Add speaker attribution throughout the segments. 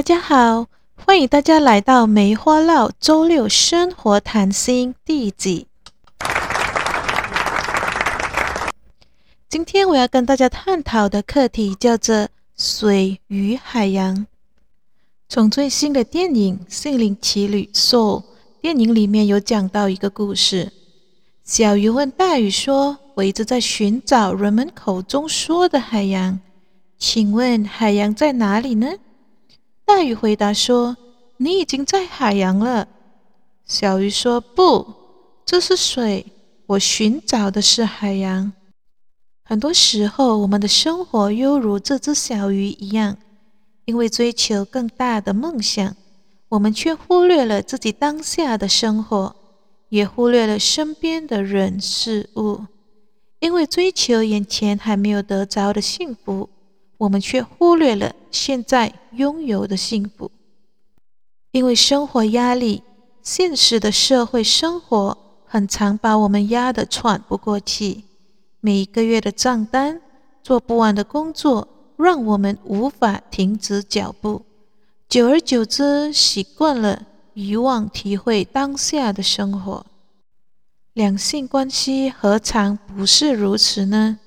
Speaker 1: 大家好，欢迎大家来到梅花烙周六生活谈心第一集。今天我要跟大家探讨的课题叫做“水与海洋”。从最新的电影《心灵奇旅》（Soul） 电影里面有讲到一个故事。小鱼问大鱼说：“我一直在寻找人们口中说的海洋，请问海洋在哪里呢？”大鱼回答说：“你已经在海洋了。”小鱼说：“不，这是水，我寻找的是海洋。”很多时候，我们的生活犹如这只小鱼一样，因为追求更大的梦想，我们却忽略了自己当下的生活，也忽略了身边的人事物。因为追求眼前还没有得着的幸福。我们却忽略了现在拥有的幸福，因为生活压力，现实的社会生活很常把我们压得喘不过气。每一个月的账单，做不完的工作，让我们无法停止脚步。久而久之，习惯了，遗忘体会当下的生活。两性关系何尝不是如此呢？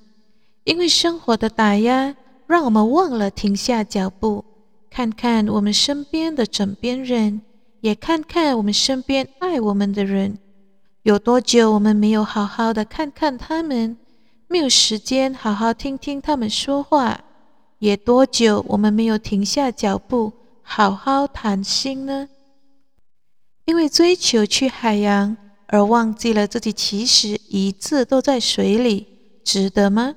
Speaker 1: 因为生活的打压。让我们忘了停下脚步，看看我们身边的枕边人，也看看我们身边爱我们的人。有多久我们没有好好的看看他们，没有时间好好听听他们说话？也多久我们没有停下脚步，好好谈心呢？因为追求去海洋，而忘记了自己其实一直都在水里，值得吗？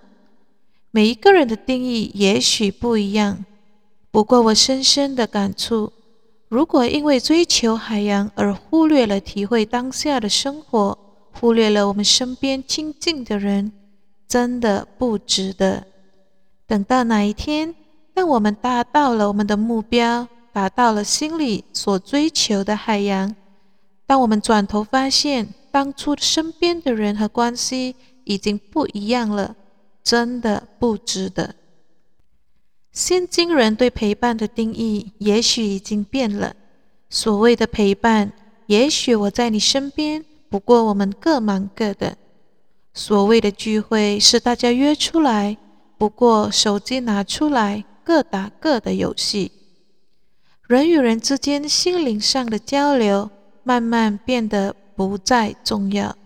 Speaker 1: 每一个人的定义也许不一样，不过我深深的感触：如果因为追求海洋而忽略了体会当下的生活，忽略了我们身边亲近的人，真的不值得。等到哪一天，当我们达到了我们的目标，达到了心里所追求的海洋，当我们转头发现当初身边的人和关系已经不一样了。真的不值得。现今人对陪伴的定义也许已经变了。所谓的陪伴，也许我在你身边，不过我们各忙各的。所谓的聚会，是大家约出来，不过手机拿出来，各打各的游戏。人与人之间心灵上的交流，慢慢变得不再重要。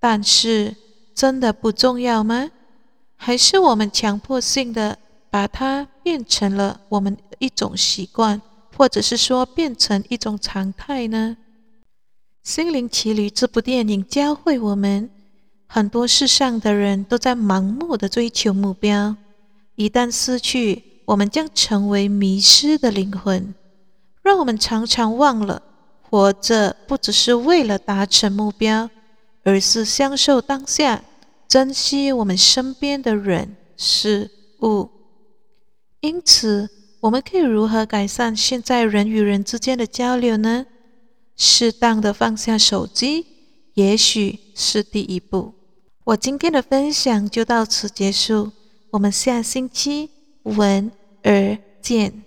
Speaker 1: 但是，真的不重要吗？还是我们强迫性的把它变成了我们一种习惯，或者是说变成一种常态呢？《心灵奇旅》这部电影教会我们，很多世上的人都在盲目的追求目标，一旦失去，我们将成为迷失的灵魂。让我们常常忘了，活着不只是为了达成目标，而是享受当下。珍惜我们身边的人事物，因此，我们可以如何改善现在人与人之间的交流呢？适当的放下手机，也许是第一步。我今天的分享就到此结束，我们下星期闻而见。